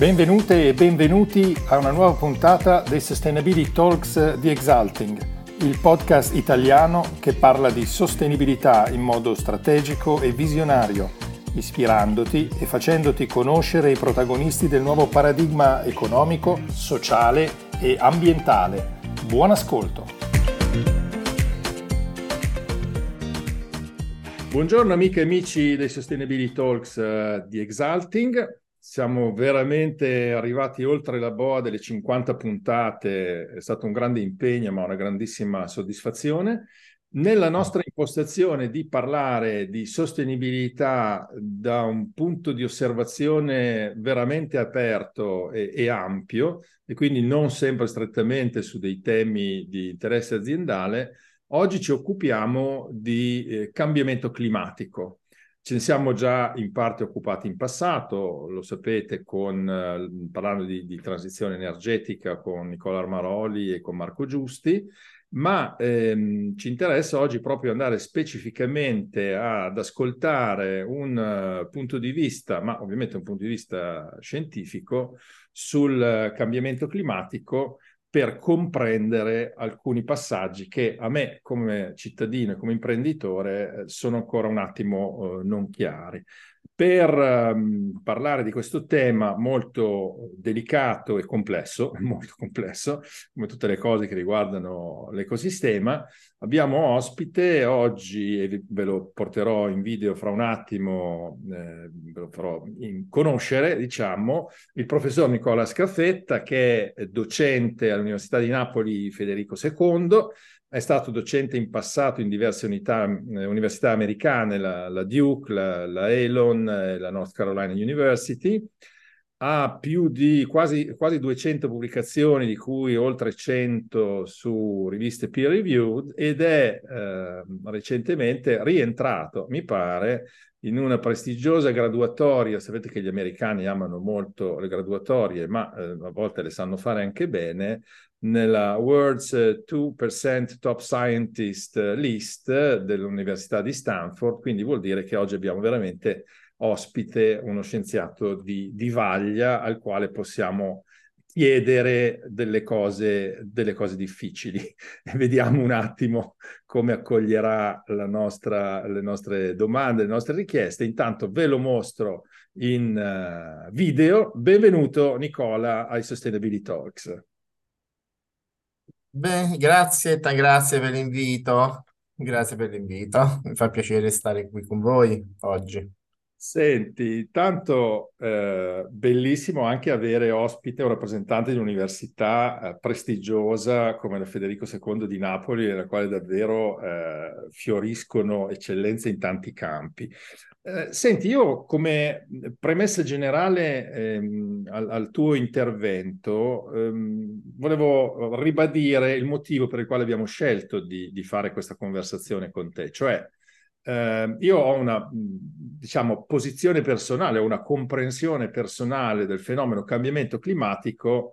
Benvenute e benvenuti a una nuova puntata dei Sustainability Talks di Exalting, il podcast italiano che parla di sostenibilità in modo strategico e visionario, ispirandoti e facendoti conoscere i protagonisti del nuovo paradigma economico, sociale e ambientale. Buon ascolto! Buongiorno amiche e amici dei Sustainability Talks uh, di Exalting. Siamo veramente arrivati oltre la boa delle 50 puntate, è stato un grande impegno ma una grandissima soddisfazione. Nella nostra impostazione di parlare di sostenibilità da un punto di osservazione veramente aperto e, e ampio, e quindi non sempre strettamente su dei temi di interesse aziendale, oggi ci occupiamo di eh, cambiamento climatico Ce ne siamo già in parte occupati in passato, lo sapete, con, eh, parlando di, di, transizione energetica con Nicola Armaroli e con Marco Giusti, ma ehm, ci interessa oggi proprio andare specificamente ad ascoltare un uh, punto di vista, ma ovviamente un punto di vista scientifico, sul uh, cambiamento climatico per comprendere alcuni passaggi che a me come cittadino e come imprenditore eh, sono ancora un attimo eh, non chiari. Per um, parlare di questo tema molto delicato e complesso, molto complesso, come tutte le cose che riguardano l'ecosistema, abbiamo ospite oggi, e ve lo porterò in video fra un attimo, eh, ve lo farò conoscere, diciamo, il professor Nicola Scaffetta, che è docente all'Università di Napoli Federico II, è stato docente in passato in diverse unità, eh, università americane, la, la Duke, la, la Elon, eh, la North Carolina University. Ha più di quasi, quasi 200 pubblicazioni, di cui oltre 100 su riviste peer reviewed, ed è eh, recentemente rientrato, mi pare, in una prestigiosa graduatoria. Sapete che gli americani amano molto le graduatorie, ma eh, a volte le sanno fare anche bene nella World's 2% Top Scientist List dell'Università di Stanford, quindi vuol dire che oggi abbiamo veramente ospite uno scienziato di, di vaglia al quale possiamo chiedere delle cose, delle cose difficili. Vediamo un attimo come accoglierà nostra, le nostre domande, le nostre richieste. Intanto ve lo mostro in uh, video. Benvenuto Nicola ai Sustainability Talks. Beh, grazie, grazie per l'invito. Grazie per l'invito. Mi fa piacere stare qui con voi oggi. Senti, tanto eh, bellissimo anche avere ospite un rappresentante di un'università eh, prestigiosa come la Federico II di Napoli, nella quale davvero eh, fioriscono eccellenze in tanti campi. Eh, senti, io come premessa generale ehm, al, al, tuo intervento ehm, volevo ribadire il motivo per il quale abbiamo scelto di, di fare questa conversazione con te, cioè eh, io ho una, diciamo, posizione personale, una comprensione personale del fenomeno cambiamento climatico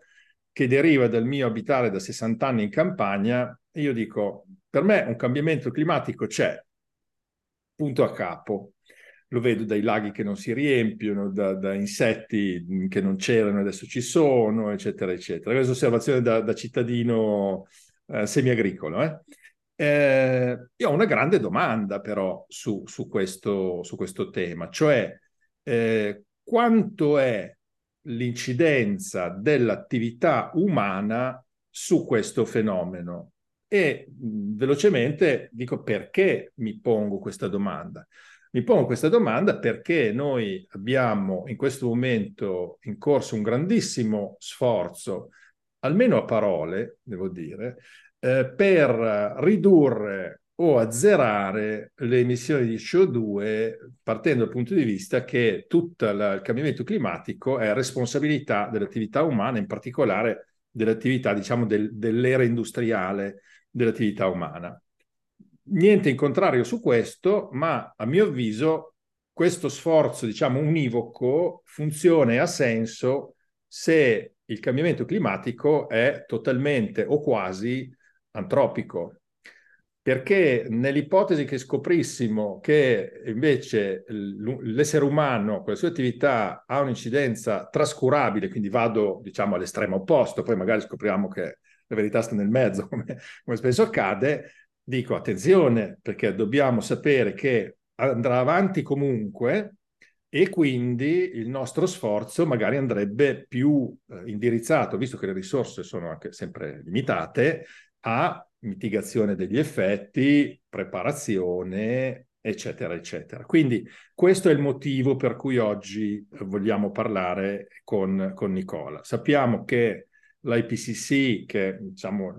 che deriva dal mio abitare da 60 anni in campagna. E io dico, per me un cambiamento climatico c'è, punto a capo. Lo vedo dai laghi che non si riempiono, da, da insetti che non c'erano e adesso ci sono, eccetera, eccetera. Questa osservazione da, da cittadino eh, semi-agricolo. Eh? Eh, io ho una grande domanda però su, su, questo, su questo, tema, cioè eh, quanto è l'incidenza dell'attività umana su questo fenomeno? E mh, velocemente dico perché mi pongo questa domanda. Mi pongo questa domanda perché noi abbiamo in questo momento in corso un grandissimo sforzo, almeno a parole, devo dire, eh, per ridurre o azzerare le emissioni di CO2 partendo dal punto di vista che tutto il cambiamento climatico è responsabilità dell'attività umana, in particolare dell'attività, diciamo, del, dell'era industriale dell'attività umana. Niente in contrario su questo, ma a mio avviso questo sforzo, diciamo, univoco funziona e ha senso se il cambiamento climatico è totalmente o quasi antropico. perché nell'ipotesi che scoprissimo che invece l'essere umano con le sue attività ha un'incidenza trascurabile, quindi vado diciamo all'estremo opposto, poi magari scopriamo che la verità sta nel mezzo, come, come spesso accade, dico attenzione perché dobbiamo sapere che andrà avanti comunque e quindi il nostro sforzo magari andrebbe più eh, indirizzato, visto che le risorse sono anche sempre limitate, a mitigazione degli effetti, preparazione, eccetera, eccetera. Quindi questo è il motivo per cui oggi vogliamo parlare con, con Nicola. Sappiamo che l'IPCC, che è diciamo,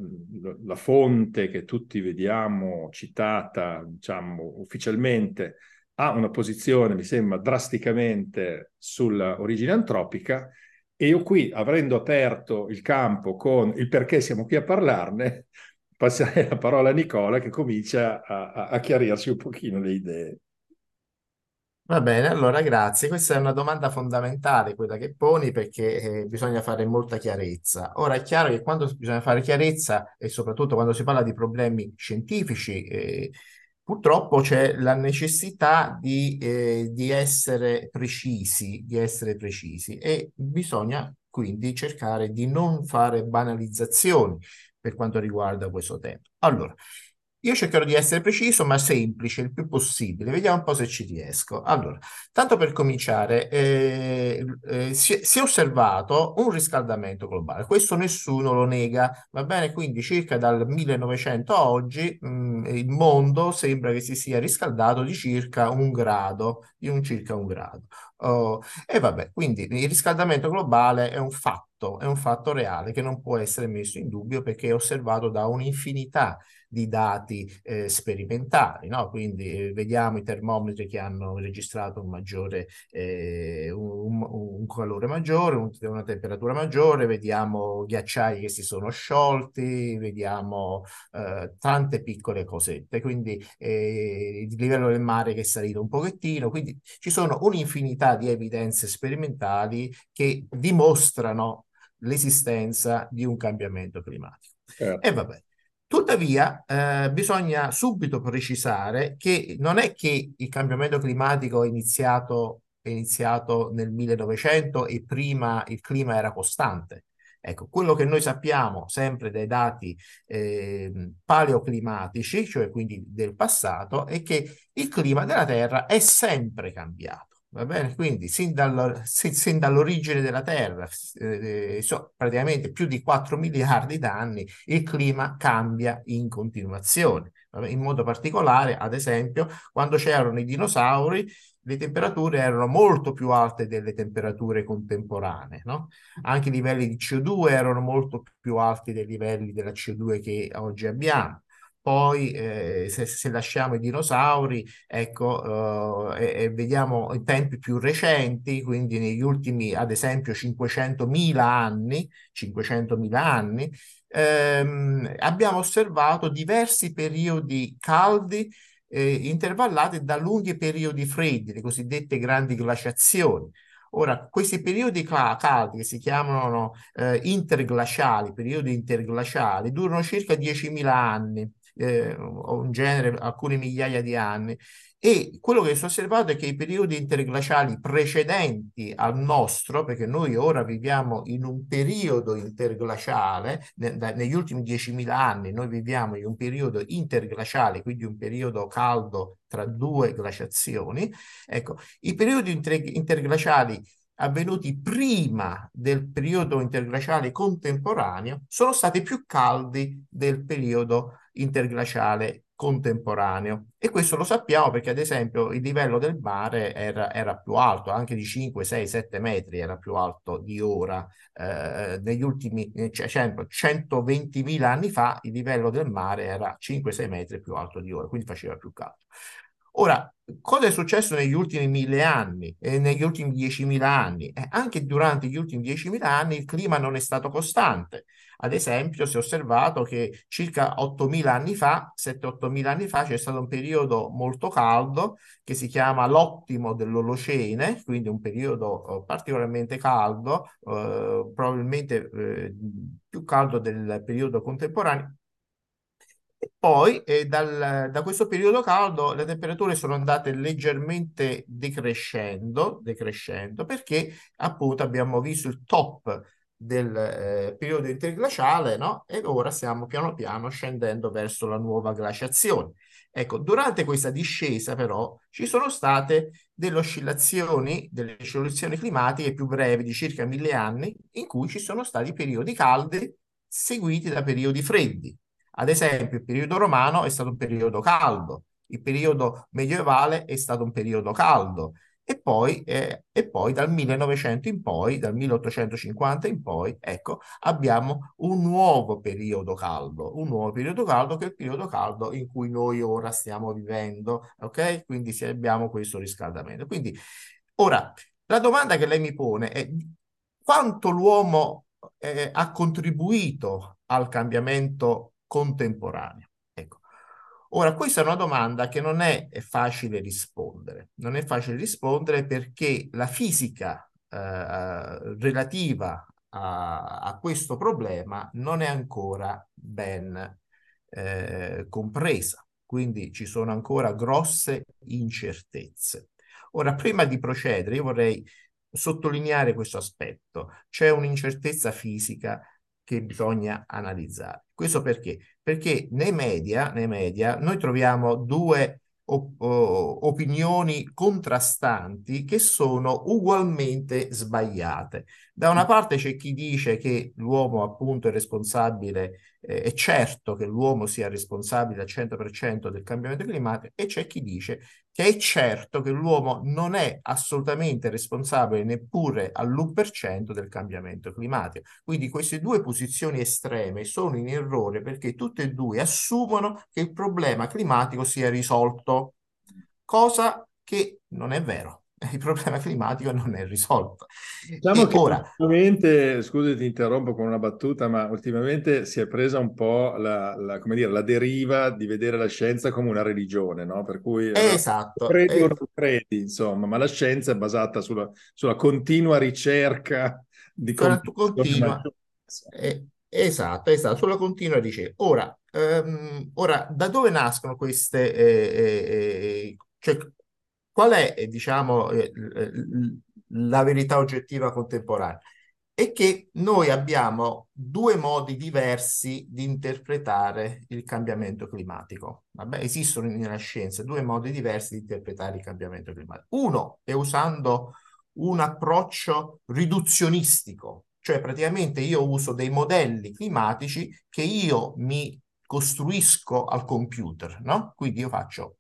la fonte che tutti vediamo citata diciamo, ufficialmente, ha una posizione, mi sembra, drasticamente sull'origine antropica e io qui, avendo aperto il campo con il perché siamo qui a parlarne, passerei la parola a Nicola che comincia a, a, chiarirci un pochino le idee. Va bene, allora grazie. Questa è una domanda fondamentale, quella che poni, perché eh, bisogna fare molta chiarezza. Ora è chiaro che quando bisogna fare chiarezza e soprattutto quando si parla di problemi scientifici, eh, purtroppo c'è la necessità di, eh, di essere precisi, di essere precisi e bisogna quindi cercare di non fare banalizzazioni per quanto riguarda questo tema. Allora, io cercherò di essere preciso ma semplice il più possibile, vediamo un po' se ci riesco. Allora, tanto per cominciare, eh, eh, si, si, è osservato un riscaldamento globale, questo nessuno lo nega, va bene? Quindi circa dal 1900 a oggi mh, mm, il mondo sembra che si sia riscaldato di circa un grado, di un circa un grado. Oh, e vabbè, quindi il riscaldamento globale è un fatto, è un fatto reale che non può essere messo in dubbio perché è osservato da un'infinità di dati eh, sperimentali, no? quindi eh, vediamo i termometri che hanno registrato un maggiore, eh, un, un, calore maggiore, un, una temperatura maggiore, vediamo ghiacciai che si sono sciolti, vediamo eh, tante piccole cosette, quindi eh, il livello del mare che è salito un pochettino, quindi ci sono un'infinità di evidenze sperimentali che dimostrano l'esistenza di un cambiamento climatico. Certo. E vabbè, Tuttavia, eh, bisogna subito precisare che non è che il cambiamento climatico è iniziato, è iniziato nel 1900 e prima il clima era costante. Ecco, quello che noi sappiamo sempre dai dati eh, paleoclimatici, cioè quindi del passato, è che il clima della Terra è sempre cambiato. Va bene? Quindi sin, dal, sin, sin dall'origine della Terra, eh, eh so, praticamente più di 4 miliardi d'anni, il clima cambia in continuazione. In modo particolare, ad esempio, quando c'erano i dinosauri, le temperature erano molto più alte delle temperature contemporanee, no? Anche i livelli di CO2 erano molto più alti dei livelli della CO2 che oggi abbiamo poi eh, se, se, lasciamo i dinosauri, ecco, eh, e, vediamo i tempi più recenti, quindi negli ultimi, ad esempio, 500.000 anni, 500.000 anni, ehm, abbiamo osservato diversi periodi caldi eh, intervallati da lunghi periodi freddi, le cosiddette grandi glaciazioni. Ora, questi periodi caldi che si chiamano eh, interglaciali, periodi interglaciali, durano circa 10.000 anni eh, o in genere alcune migliaia di anni. E quello che si è osservato è che i periodi interglaciali precedenti al nostro, perché noi ora viviamo in un periodo interglaciale, ne, da, negli ultimi 10.000 anni noi viviamo in un periodo interglaciale, quindi un periodo caldo tra due glaciazioni. Ecco, i periodi inter, interglaciali avvenuti prima del periodo interglaciale contemporaneo sono stati più caldi del periodo interglaciale contemporaneo e questo lo sappiamo perché ad esempio il livello del mare era, era più alto, anche di 5, 6, 7 metri era più alto di ora. Eh, negli ultimi cioè, 120.000 anni fa il livello del mare era 5-6 metri più alto di ora, quindi faceva più caldo. Ora, cosa è successo negli ultimi mille anni e negli ultimi 10.000 anni? Eh, anche durante gli ultimi 10.000 anni il clima non è stato costante. Ad esempio, si è osservato che circa 8.000 anni fa, 7-8.000 anni fa, c'è stato un periodo molto caldo che si chiama l'ottimo dell'Olocene, quindi un periodo eh, particolarmente caldo, eh, probabilmente eh, più caldo del periodo contemporaneo, Poi eh, dal, da questo periodo caldo le temperature sono andate leggermente decrescendo, decrescendo perché appunto abbiamo visto il top del eh, periodo interglaciale, no? E ora stiamo piano piano scendendo verso la nuova glaciazione. Ecco, durante questa discesa però ci sono state delle oscillazioni, delle oscillazioni climatiche più brevi di circa mille anni in cui ci sono stati periodi caldi seguiti da periodi freddi. Ad esempio, il periodo romano è stato un periodo caldo, il periodo medievale è stato un periodo caldo, e poi, eh, e poi dal 1900 in poi, dal 1850 in poi, ecco, abbiamo un nuovo periodo caldo, un nuovo periodo caldo che è il periodo caldo in cui noi ora stiamo vivendo, ok? Quindi se abbiamo questo riscaldamento. Quindi, ora, la domanda che lei mi pone è quanto l'uomo eh, ha contribuito al cambiamento contemporaneo? Ora, questa è una domanda che non è facile rispondere. Non è facile rispondere perché la fisica eh, relativa a, a, questo problema non è ancora ben eh, compresa, quindi ci sono ancora grosse incertezze. Ora, prima di procedere, io vorrei sottolineare questo aspetto. C'è un'incertezza fisica che bisogna analizzare. Questo perché? Perché nei media, nei media noi troviamo due op- opinioni contrastanti che sono ugualmente sbagliate. Da una parte c'è chi dice che l'uomo appunto è responsabile, eh, è certo che l'uomo sia responsabile al 100% del cambiamento climatico e c'è chi dice che è certo che l'uomo non è assolutamente responsabile neppure all'1% del cambiamento climatico. Quindi queste due posizioni estreme sono in errore perché tutte e due assumono che il problema climatico sia risolto, cosa che non è vero. Il problema climatico non è risolto. Diciamo e che ora... ultimamente, scusi ti interrompo con una battuta, ma ultimamente si è presa un po' la, la, come dire, la deriva di vedere la scienza come una religione, no? Per cui esatto, credi o non credi, insomma, ma la scienza è basata sulla, sulla continua ricerca di continua. Eh, esatto, esatto, sulla continua ricerca. Ora, um, ora da dove nascono queste... Eh, eh, eh cioè, Qual è, eh, diciamo, eh, la verità oggettiva contemporanea? È che noi abbiamo due modi diversi di interpretare il cambiamento climatico. Vabbè, esistono nella scienza due modi diversi di interpretare il cambiamento climatico. Uno è usando un approccio riduzionistico, cioè praticamente io uso dei modelli climatici che io mi costruisco al computer, no? Quindi io faccio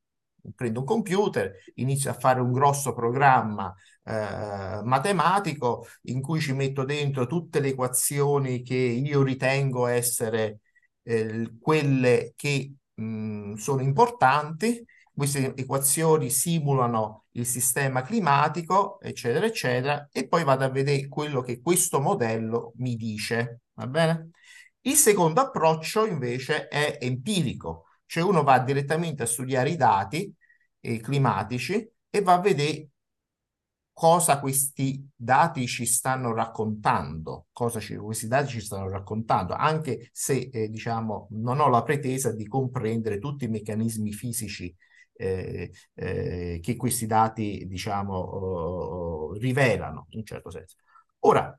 prendo un computer, inizio a fare un grosso programma eh, matematico in cui ci metto dentro tutte le equazioni che io ritengo essere eh, quelle che mh, sono importanti. Queste equazioni simulano il sistema climatico, eccetera, eccetera, e poi vado a vedere quello che questo modello mi dice. Va bene? Il secondo approccio invece è empirico, cioè uno va direttamente a studiare i dati eh, climatici e va a vedere cosa questi dati ci stanno raccontando, cosa ci, questi dati ci stanno raccontando, anche se eh, diciamo non ho la pretesa di comprendere tutti i meccanismi fisici eh, eh, che questi dati diciamo oh, rivelano in un certo senso. Ora,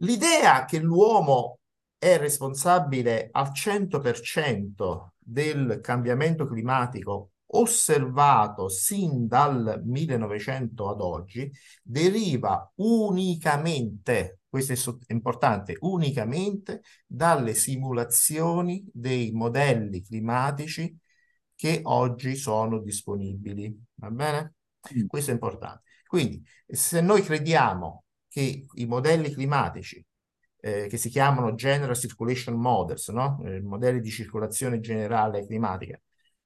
l'idea che l'uomo è responsabile al 100% del cambiamento climatico osservato sin dal 1900 ad oggi deriva unicamente, questo è importante, unicamente dalle simulazioni dei modelli climatici che oggi sono disponibili. Va bene? Mm. Questo è importante. Quindi, se noi crediamo che i modelli climatici eh, che si chiamano General Circulation Models, no? eh, modelli di circolazione generale climatica,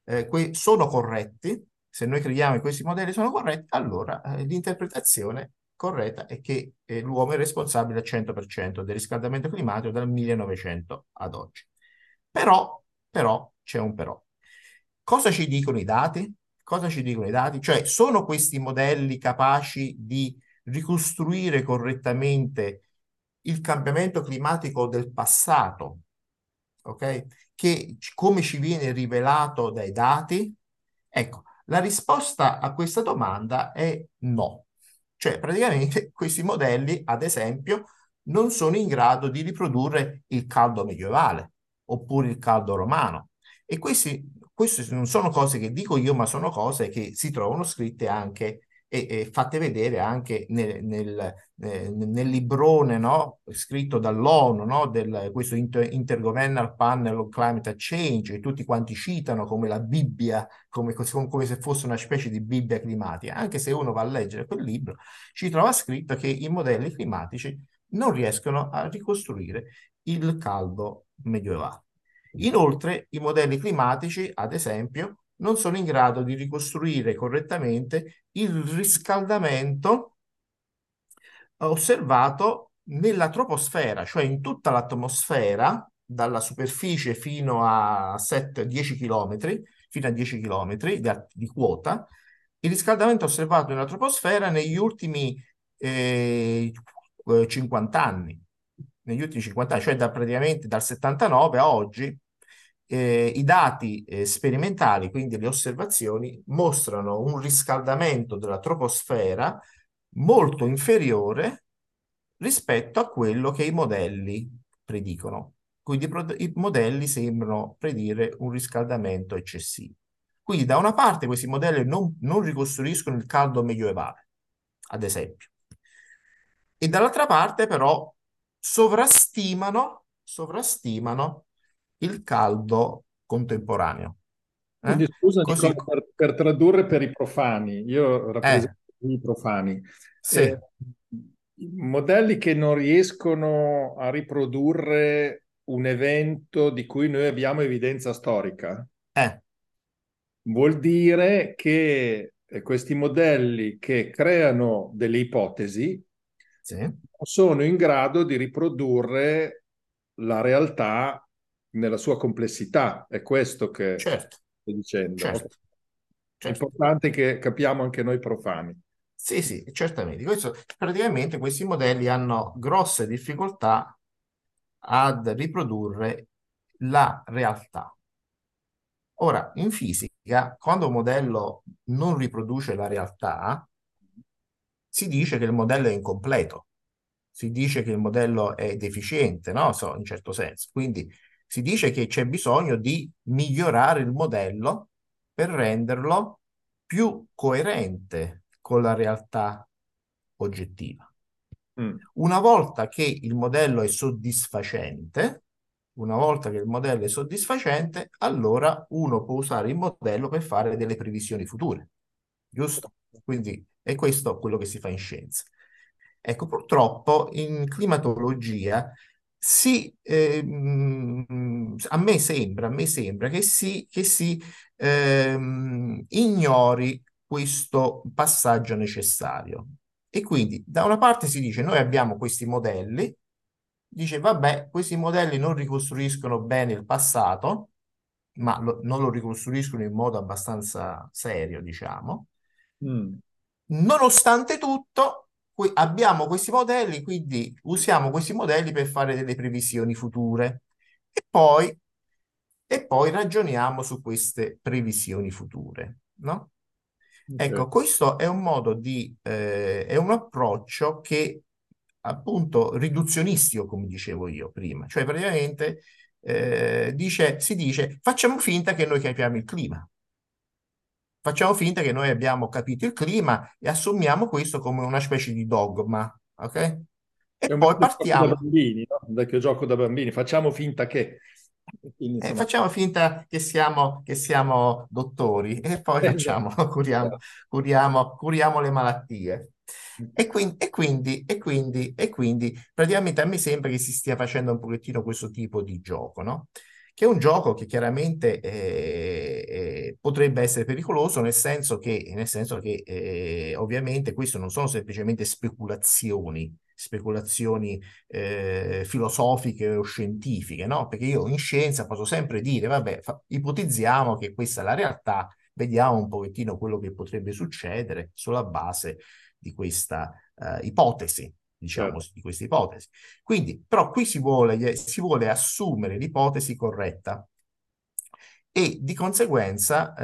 eh, que- sono corretti, se noi crediamo che questi modelli sono corretti, allora eh, l'interpretazione corretta è che eh, l'uomo è responsabile al 100% del riscaldamento climatico dal 1900 ad oggi. Però, però, c'è un però. Cosa ci dicono i dati? Cosa ci dicono i dati? Cioè, sono questi modelli capaci di ricostruire correttamente il cambiamento climatico del passato ok? Che come ci viene rivelato dai dati? Ecco, la risposta a questa domanda è no. Cioè, praticamente questi modelli, ad esempio, non sono in grado di riprodurre il caldo medievale oppure il caldo romano. E questi, queste non sono cose che dico io, ma sono cose che si trovano scritte anche e, e fatte vedere anche nel, nel, eh, nel librone no? scritto dall'ONU, no? Del, questo Inter Intergovernmental Panel on Climate Change, che tutti quanti citano come la Bibbia, come, come se fosse una specie di Bibbia climatica. Anche se uno va a leggere quel libro, ci trova scritto che i modelli climatici non riescono a ricostruire il caldo medievale. Inoltre, i modelli climatici, ad esempio, non sono in grado di ricostruire correttamente il riscaldamento osservato nella troposfera, cioè in tutta l'atmosfera, dalla superficie fino a 7-10 km, fino a 10 km di, di, quota, il riscaldamento osservato nella troposfera negli ultimi eh, 50 anni, negli ultimi 50 anni, cioè da, praticamente dal 79 a oggi, eh, i dati eh, sperimentali, quindi le osservazioni, mostrano un riscaldamento della troposfera molto inferiore rispetto a quello che i modelli predicono. Quindi i modelli sembrano predire un riscaldamento eccessivo. Quindi da una parte questi modelli non, non ricostruiscono il caldo medioevale, ad esempio, e dall'altra parte però sovrastimano, sovrastimano il caldo contemporaneo. Eh? Quindi scusa Così... per, per, tradurre per i profani, io rappresento eh. i profani. Sì. Eh, modelli che non riescono a riprodurre un evento di cui noi abbiamo evidenza storica. Eh. Vuol dire che eh, questi modelli che creano delle ipotesi sì. sono in grado di riprodurre la realtà nella sua complessità. È questo che certo. sto dicendo. Certo. È certo. importante che capiamo anche noi profani. Sì, sì, certamente. Questo, praticamente questi modelli hanno grosse difficoltà ad riprodurre la realtà. Ora, in fisica, quando un modello non riproduce la realtà, si dice che il modello è incompleto, si dice che il modello è deficiente, no? So, in certo senso. Quindi si dice che c'è bisogno di migliorare il modello per renderlo più coerente con la realtà oggettiva. Mm. Una volta che il modello è soddisfacente, una volta che il modello è soddisfacente, allora uno può usare il modello per fare delle previsioni future. Giusto? Quindi è questo quello che si fa in scienza. Ecco, purtroppo in climatologia si, eh, a me sembra, a me sembra che si, che si ehm, ignori questo passaggio necessario. E quindi da una parte si dice noi abbiamo questi modelli, dice vabbè, questi modelli non ricostruiscono bene il passato, ma lo, non lo ricostruiscono in modo abbastanza serio, diciamo. Mm. Nonostante tutto, abbiamo questi modelli, quindi usiamo questi modelli per fare delle previsioni future e poi, e poi ragioniamo su queste previsioni future, no? Okay. Ecco, questo è un modo di, eh, è un approccio che appunto riduzionistico, come dicevo io prima, cioè praticamente eh, dice, si dice facciamo finta che noi capiamo il clima, Facciamo finta che noi abbiamo capito il clima e assumiamo questo come una specie di dogma, ok? E È poi partiamo. Da bambini, no? Un vecchio gioco da bambini, facciamo finta che. Quindi, eh, facciamo finta che siamo, che siamo dottori e poi eh, facciamo, curiamo, curiamo, curiamo le malattie. E quindi, e, quindi, e, quindi, e quindi praticamente a me sembra che si stia facendo un pochettino questo tipo di gioco, no? Che è un gioco che chiaramente eh, eh, potrebbe essere pericoloso nel senso che, nel senso che eh, ovviamente queste non sono semplicemente speculazioni, speculazioni eh, filosofiche o scientifiche, no? Perché io in scienza posso sempre dire, vabbè, fa- ipotizziamo che questa è la realtà, vediamo un pochettino quello che potrebbe succedere sulla base di questa uh, ipotesi. Diciamo, certo. di questa ipotesi. Quindi, però qui si vuole, si vuole assumere l'ipotesi corretta e di conseguenza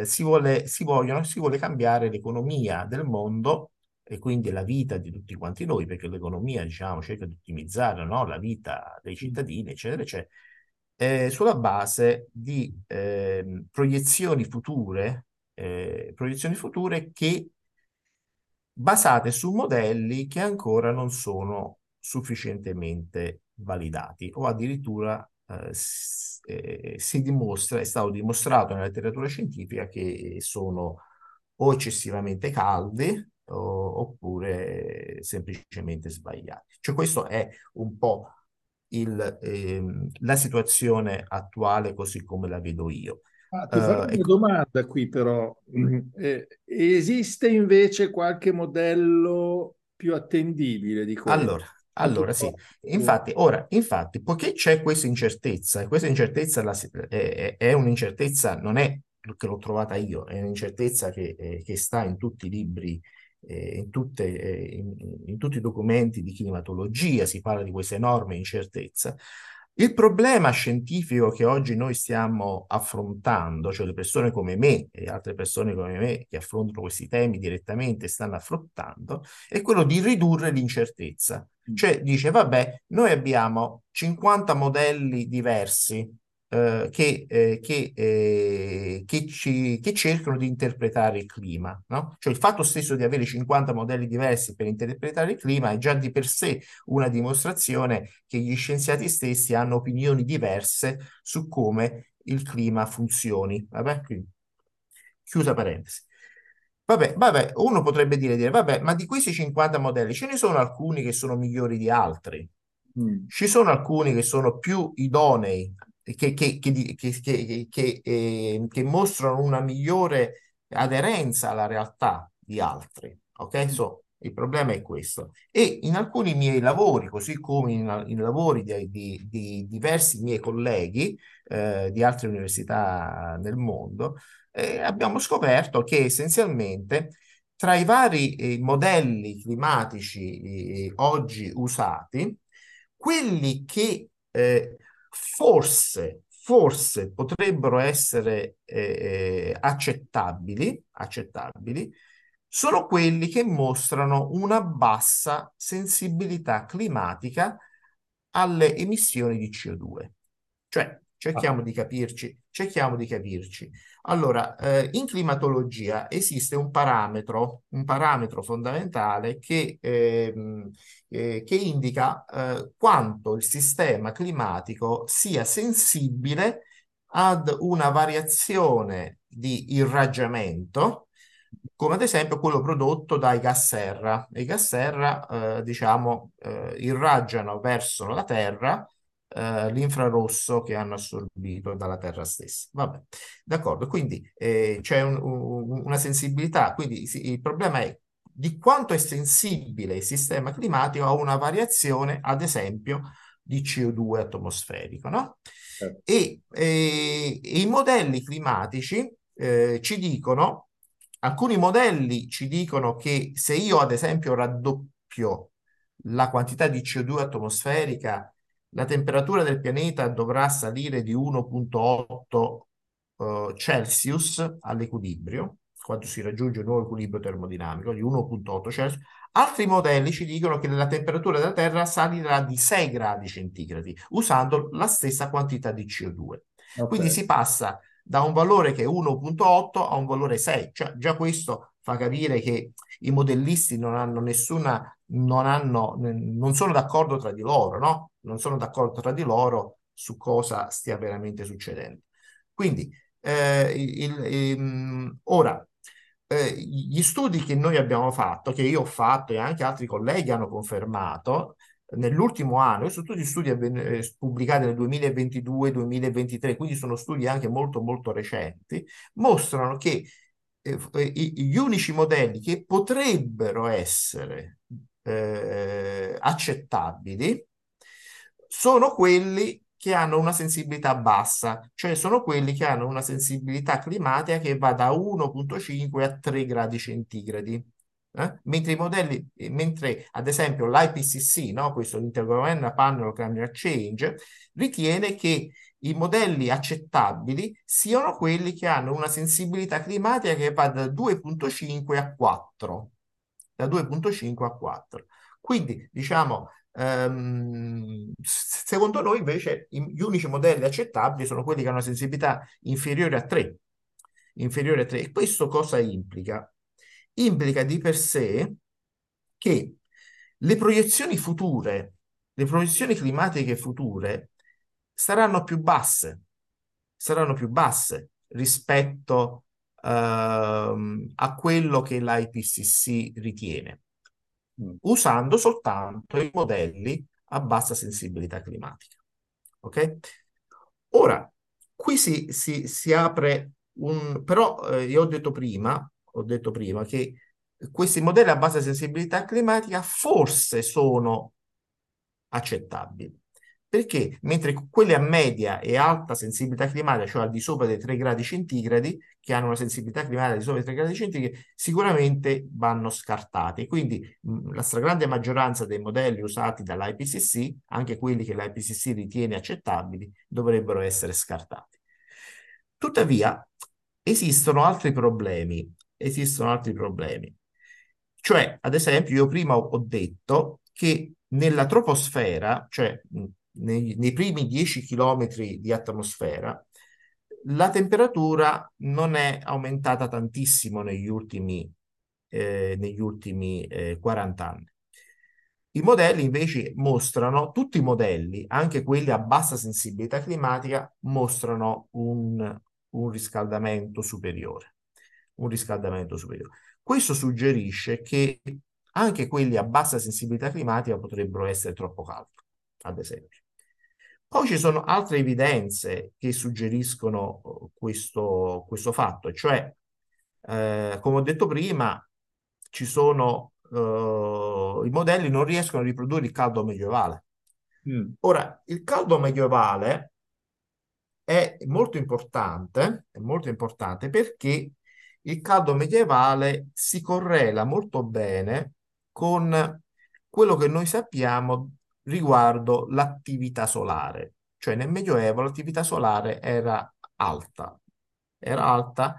eh, si, vuole, si, vogliono, si vuole cambiare l'economia del mondo e quindi la vita di tutti quanti noi, perché l'economia, diciamo, cerca di ottimizzare no? la vita dei cittadini, eccetera, eccetera, eh, sulla base di eh, proiezioni future, eh, proiezioni future che basate su modelli che ancora non sono sufficientemente validati o addirittura eh, eh, si dimostra, è stato dimostrato nella letteratura scientifica che sono o eccessivamente caldi o, oppure semplicemente sbagliati. Cioè questo è un po' il, ehm, la situazione attuale così come la vedo io. Ah, ti farò uh, una ecco. domanda qui però. Eh, esiste invece qualche modello più attendibile di questo? Allora, allora sì, infatti, ora, infatti, poiché c'è questa incertezza, e questa incertezza la, è, è, un'incertezza, non è che l'ho trovata io, è un'incertezza che, eh, che sta in tutti i libri eh, in, tutte, in, in, tutti i documenti di climatologia si parla di questa enorme incertezza. Il problema scientifico che oggi noi stiamo affrontando, cioè le persone come me e altre persone come me che affrontano questi temi direttamente stanno affrontando, è quello di ridurre l'incertezza. Mm. Cioè dice, vabbè, noi abbiamo 50 modelli diversi eh, che, eh, che, eh, che, ci, che, cercano di interpretare il clima. No? Cioè il fatto stesso di avere 50 modelli diversi per interpretare il clima è già di per sé una dimostrazione che gli scienziati stessi hanno opinioni diverse su come il clima funzioni. Vabbè? Quindi, chiusa parentesi. Vabbè, vabbè, uno potrebbe dire, dire, vabbè, ma di questi 50 modelli ce ne sono alcuni che sono migliori di altri. Mm. Ci sono alcuni che sono più idonei che, che, che, eh, che, mostrano una migliore aderenza alla realtà di altri. Ok? So, il problema è questo. E in alcuni miei lavori, così come in, in lavori di, di, di, diversi miei colleghi eh, di altre università nel mondo, eh, abbiamo scoperto che essenzialmente tra i vari eh, modelli climatici eh, oggi usati, quelli che eh, forse, forse potrebbero essere eh, accettabili, accettabili, sono quelli che mostrano una bassa sensibilità climatica alle emissioni di CO2. Cioè, cerchiamo ah. di capirci, cerchiamo di capirci. Allora, eh, in climatologia esiste un parametro, un parametro fondamentale che, eh, eh, che indica eh, quanto il sistema climatico sia sensibile ad una variazione di irraggiamento, come ad esempio quello prodotto dai gas serra. I gas serra, eh, diciamo, eh, irraggiano verso la Terra eh, l'infrarosso che hanno assorbito dalla Terra stessa. Vabbè, d'accordo, quindi eh, c'è un, un, una sensibilità, quindi il problema è di quanto è sensibile il sistema climatico a una variazione, ad esempio, di CO2 atmosferico, no? Eh. E, e, i modelli climatici eh, ci dicono, alcuni modelli ci dicono che se io ad esempio raddoppio la quantità di CO2 atmosferica la temperatura del pianeta dovrà salire di 1.8 uh, eh, Celsius all'equilibrio, quando si raggiunge un nuovo equilibrio termodinamico di 1.8 Celsius. Altri modelli ci dicono che la temperatura della Terra salirà di 6 gradi centigradi, usando la stessa quantità di CO2. Okay. Quindi si passa da un valore che è 1.8 a un valore 6. Cioè, già questo fa capire che i modellisti non hanno nessuna, non, hanno, non sono d'accordo tra di loro, no? Non sono d'accordo tra di loro su cosa stia veramente succedendo. Quindi, eh, il, il, ora, eh, gli studi che noi abbiamo fatto, che io ho fatto e anche altri colleghi hanno confermato, nell'ultimo anno, sono tutti studi eh, pubblicati nel 2022-2023, quindi sono studi anche molto molto recenti, mostrano che eh, eh gli unici modelli che potrebbero essere eh, accettabili sono quelli che hanno una sensibilità bassa, cioè sono quelli che hanno una sensibilità climatica che va da 1.5 a 3 gradi centigradi. Eh? Mentre i modelli, mentre ad esempio l'IPCC, no? questo Intergovernmental Panel Climate Change, ritiene che i modelli accettabili siano quelli che hanno una sensibilità climatica che va da 2.5 a 4. Da 2.5 a 4. Quindi, diciamo, ehm, secondo noi invece gli unici modelli accettabili sono quelli che hanno una sensibilità inferiore a 3. Inferiore a 3. E questo cosa implica? Implica di per sé che le proiezioni future, le proiezioni climatiche future saranno più basse, saranno più basse rispetto uh, a quello che l'IPCC ritiene. Usando soltanto i modelli a bassa sensibilità climatica. Ok? Ora, qui si, si, si apre un... però eh, io ho detto prima, ho detto prima che questi modelli a bassa sensibilità climatica forse sono accettabili. Perché? Mentre quelli a media e alta sensibilità climatica, cioè al di sopra dei 3 gradi centigradi, che hanno una sensibilità climatica di sopra dei 3 gradi centigradi, sicuramente vanno scartati. Quindi mh, la stragrande maggioranza dei modelli usati dall'IPCC, anche quelli che l'IPCC ritiene accettabili, dovrebbero essere scartati. Tuttavia, esistono altri problemi. Esistono altri problemi. Cioè, ad esempio, io prima ho detto che nella troposfera, cioè nei, nei primi 10 km di atmosfera, la temperatura non è aumentata tantissimo negli ultimi, eh, negli ultimi eh, 40 anni. I modelli invece mostrano, tutti i modelli, anche quelli a bassa sensibilità climatica, mostrano un, un riscaldamento superiore. Un riscaldamento superiore. Questo suggerisce che anche quelli a bassa sensibilità climatica potrebbero essere troppo caldi, ad esempio. Poi ci sono altre evidenze che suggeriscono uh, questo, questo fatto, cioè, eh, come ho detto prima, ci sono, uh, i modelli non riescono a riprodurre il caldo medievale. Mm. Ora, il caldo medievale è molto importante, è molto importante perché il caldo medievale si correla molto bene con quello che noi sappiamo riguardo l'attività solare. Cioè nel Medioevo l'attività solare era alta, era alta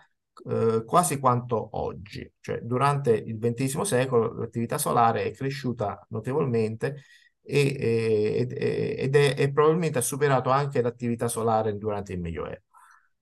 eh, quasi quanto oggi. Cioè durante il XX secolo l'attività solare è cresciuta notevolmente e, e, ed è, e probabilmente ha superato anche l'attività solare durante il Medioevo.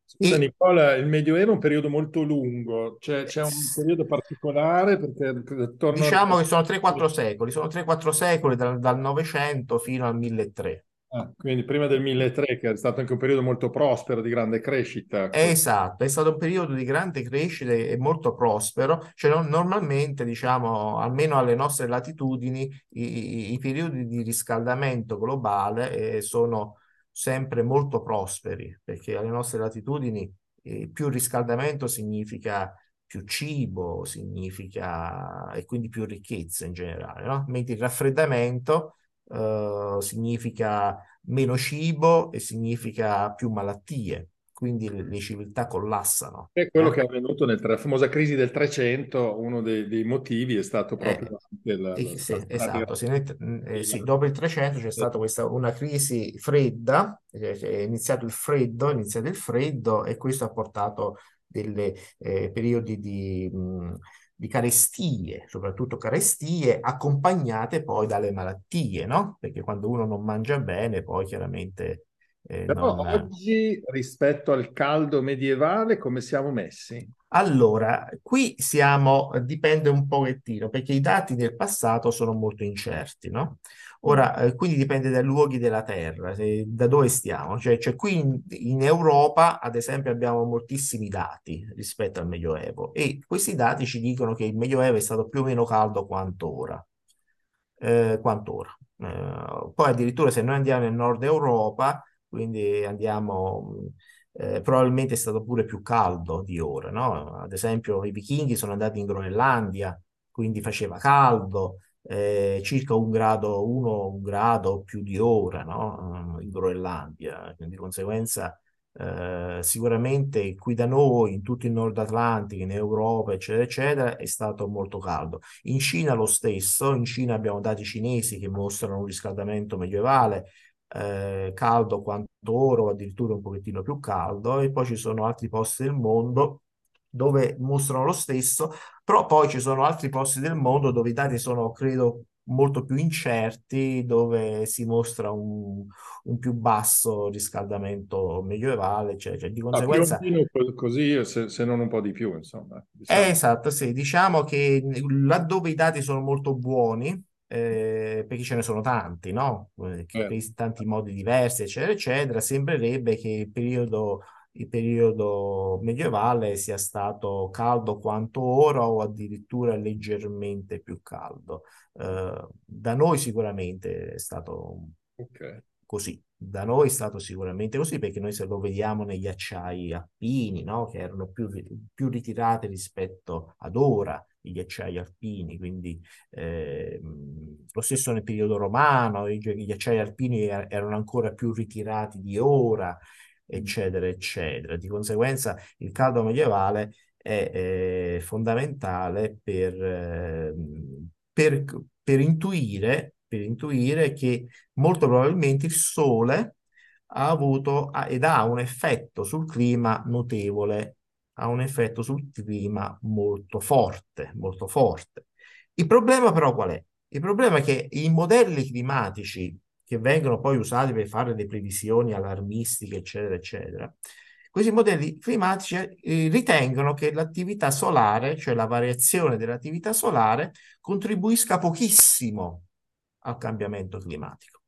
Scusa e... Nicola, il Medioevo è un periodo molto lungo, cioè, c'è un periodo particolare perché torno Diciamo che sono 3-4 secoli, sono 3-4 secoli dal, dal 900 fino al 1300. Ah, quindi prima del 1300, che è stato anche un periodo molto prospero, di grande crescita. Esatto, è stato un periodo di grande crescita e molto prospero. Cioè, non, normalmente, diciamo, almeno alle nostre latitudini, i, i periodi di riscaldamento globale eh, sono sempre molto prosperi, perché alle nostre latitudini eh, più riscaldamento significa più cibo, significa e quindi più ricchezza in generale, no? mentre il raffreddamento eh, significa meno cibo e significa più malattie quindi le, le civiltà collassano. È quello eh? che è avvenuto nella famosa crisi del 300, uno dei, dei motivi è stato eh, proprio eh, la, eh, sì, esatto, sì, eh, sì, dopo il 300 c'è stata questa, una crisi fredda, è iniziato il freddo, è iniziato il freddo e questo ha portato dei eh, periodi di... Mh, di carestie, soprattutto carestie accompagnate poi dalle malattie, no? Perché quando uno non mangia bene, poi chiaramente eh, Però non... oggi rispetto al caldo medievale come siamo messi? Allora, qui siamo, dipende un pochettino, perché i dati del passato sono molto incerti, no? Ora, eh, quindi dipende dai luoghi della Terra, se, da dove stiamo. Cioè, cioè qui in, in, Europa, ad esempio, abbiamo moltissimi dati rispetto al Medioevo e questi dati ci dicono che il Medioevo è stato più o meno caldo quanto ora. Eh, quanto ora. Eh, poi addirittura se noi andiamo nel nord Europa, quindi andiamo, eh, probabilmente è stato pure più caldo di ora, no? Ad esempio i vichinghi sono andati in Groenlandia, quindi faceva caldo, eh, circa un grado, uno, un grado più di ora, no? In Groenlandia, quindi di conseguenza Eh, sicuramente qui da noi, in tutto il Nord Atlantico, in Europa, eccetera, eccetera, è stato molto caldo. In Cina lo stesso, in Cina abbiamo dati cinesi che mostrano un riscaldamento medievale, eh, caldo quanto oro, addirittura un pochettino più caldo, e poi ci sono altri posti del mondo dove mostrano lo stesso, però poi ci sono altri posti del mondo dove i dati sono, credo, molto più incerti, dove si mostra un, un più basso riscaldamento medievale, cioè, cioè di conseguenza... Ah, più o meno così, se, se, non un po' di più, insomma. Diciamo. Esatto, sì, diciamo che laddove i dati sono molto buoni, eh, perché ce ne sono tanti, no? Eh, eh. Tanti modi diversi, eccetera, eccetera, sembrerebbe che il periodo il periodo medievale sia stato caldo quanto ora o addirittura leggermente più caldo. Uh, da noi sicuramente è stato okay. Così. Da noi è stato sicuramente così perché noi se lo vediamo negli acciai alpini, no? che erano più, più ritirati rispetto ad ora, i ghiacciai alpini, quindi eh, lo stesso nel periodo romano, i, i ghiacciai alpini er-, erano ancora più ritirati di ora, eccetera, eccetera. Di conseguenza il caldo medievale è, è fondamentale per, eh, per, per, intuire, per intuire che molto probabilmente il Sole ha avuto ed ha un effetto sul clima notevole, ha un effetto sul clima molto forte, molto forte. Il problema però qual è? Il problema è che i modelli climatici che vengono poi usati per fare le previsioni allarmistiche, eccetera, eccetera, questi modelli climatici eh, ritengono che l'attività solare, cioè la variazione dell'attività solare, contribuisca pochissimo al cambiamento climatico.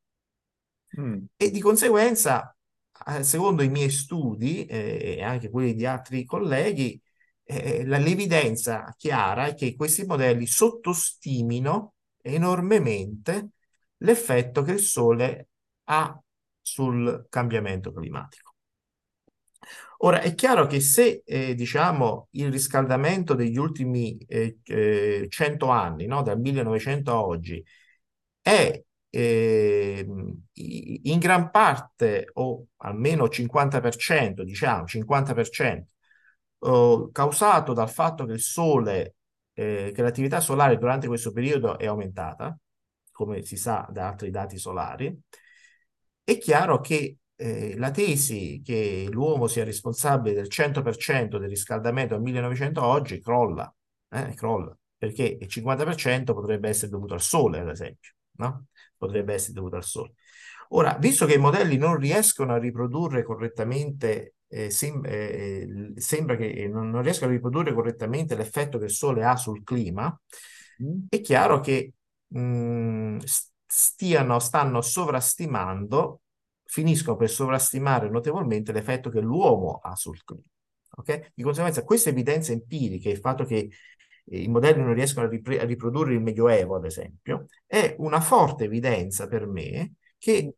Mm. E di conseguenza, eh, secondo i miei studi eh, e anche quelli di altri colleghi, eh, l'evidenza chiara è che questi modelli sottostimino enormemente l'effetto che il Sole ha sul cambiamento climatico. Ora, è chiaro che se, eh, diciamo, il riscaldamento degli ultimi eh, eh, 100 anni, no, dal 1900 a oggi, è ehm, in gran parte, o almeno 50%, diciamo, 50%, oh, causato dal fatto che il Sole, eh, che l'attività solare durante questo periodo è aumentata, come si sa da altri dati solari, è chiaro che eh, la tesi che l'uomo sia responsabile del 100% del riscaldamento del 1900 oggi crolla, eh, crolla, perché il 50% potrebbe essere dovuto al sole, ad esempio, no? Potrebbe essere dovuto al sole. Ora, visto che i modelli non riescono a riprodurre correttamente, eh, sem- eh, sembra che non, non, riescono a riprodurre correttamente l'effetto che il Sole ha sul clima, mm. è chiaro che mh, mm, stiano, stanno sovrastimando, finiscono per sovrastimare notevolmente l'effetto che l'uomo ha sul clima. Okay? Di conseguenza, questa evidenza empirica, il fatto che i modelli non riescono a, ripre- a riprodurre il Medioevo, ad esempio, è una forte evidenza per me che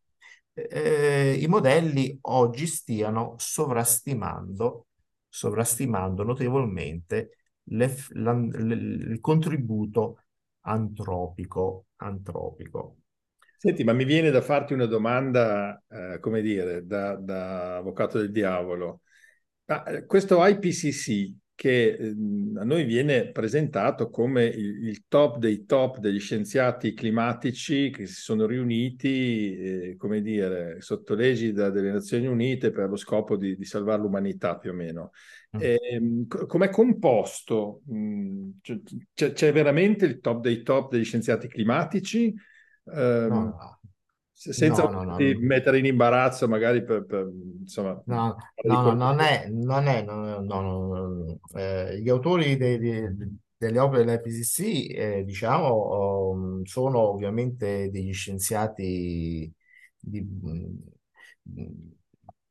eh, i modelli oggi stiano sovrastimando, sovrastimando notevolmente le, la, le, il contributo antropico, antropico. Senti, ma mi viene da farti una domanda, eh, come dire, da, da, avvocato del diavolo. Ma eh, questo IPCC che eh, a noi viene presentato come il, top dei top degli scienziati climatici che si sono riuniti, eh, come dire, sotto l'egida delle Nazioni Unite per lo scopo di, di salvare l'umanità più o meno. Mm. Eh, com'è composto? Mm, c'è, c'è, veramente il top dei top degli scienziati climatici? No. Senza no, no, no, mettere in imbarazzo, magari per, per insomma. No, no, non è, non è, no, no, eh, gli autori dei, dei, delle opere dell'IPCC, eh, diciamo, um, sono ovviamente degli scienziati di,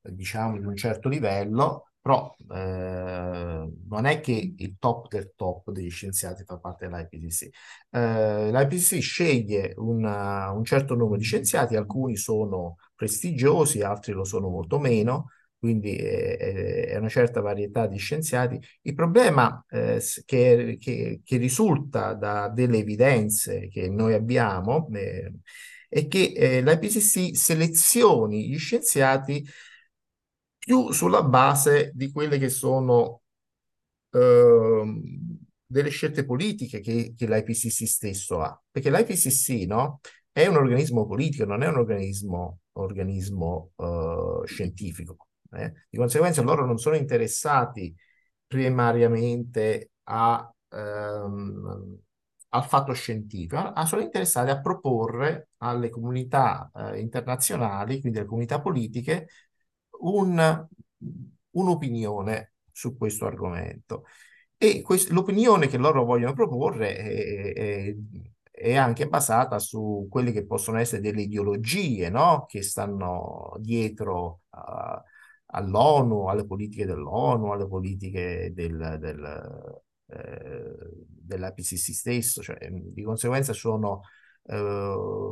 diciamo, di un certo livello, però eh, non è che il top del top degli scienziati fa parte dell'IPCC. Eh, L'IPCC sceglie una, un certo numero di scienziati, alcuni sono prestigiosi, altri lo sono molto meno, quindi è, è una certa varietà di scienziati. Il problema eh, che, che, che, risulta da delle evidenze che noi abbiamo eh, è che eh, l'IPCC selezioni gli scienziati più sulla base di quelle che sono ehm, delle scelte politiche che, che l'IPCC stesso ha. Perché l'IPCC, no, è un organismo politico, non è un organismo, organismo eh, scientifico. eh. Di conseguenza loro non sono interessati primariamente a, ehm, al fatto scientifico, ma sono interessati a proporre alle comunità eh, internazionali, quindi alle comunità politiche, un- un'opinione su questo argomento. E quest- l'opinione che loro vogliono proporre è, è- è anche basata su quelle che possono essere delle ideologie, no? Che stanno dietro a- all'ONU, alle politiche dell'ONU, alle politiche del, del, eh, dell'IPCC stesso, cioè, di conseguenza sono, eh,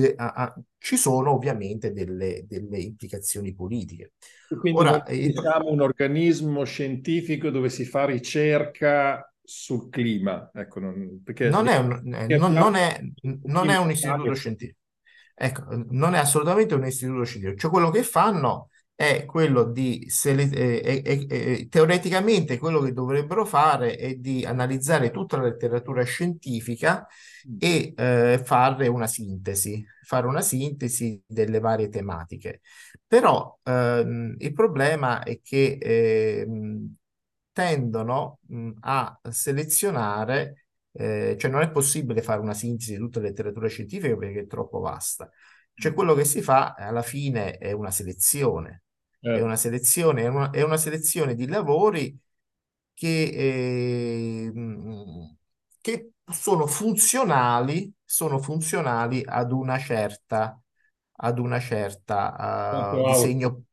de- a- a- ci sono ovviamente delle, delle implicazioni politiche. Quindi Ora, il- siamo un organismo scientifico dove si fa ricerca sul clima, ecco, non- perché non è un, eh, che non, non è, non è un istituto scientifico. Ecco, non è assolutamente un istituto scientifico. Cioè, quello che fanno è quello di, sele- eh, eh, eh, teoreticamente, quello che dovrebbero fare è di analizzare tutta la letteratura scientifica e eh, fare una sintesi, fare una sintesi delle varie tematiche. Però ehm, il problema è che ehm, tendono mh, a selezionare, eh, cioè non è possibile fare una sintesi di tutta la letteratura scientifica perché è troppo vasta. Cioè quello che si fa alla fine è una selezione, è Certo. una selezione, è una, è una selezione di lavori che, eh, che sono funzionali, sono funzionali ad una certa, ad una certa eh, auto. disegno,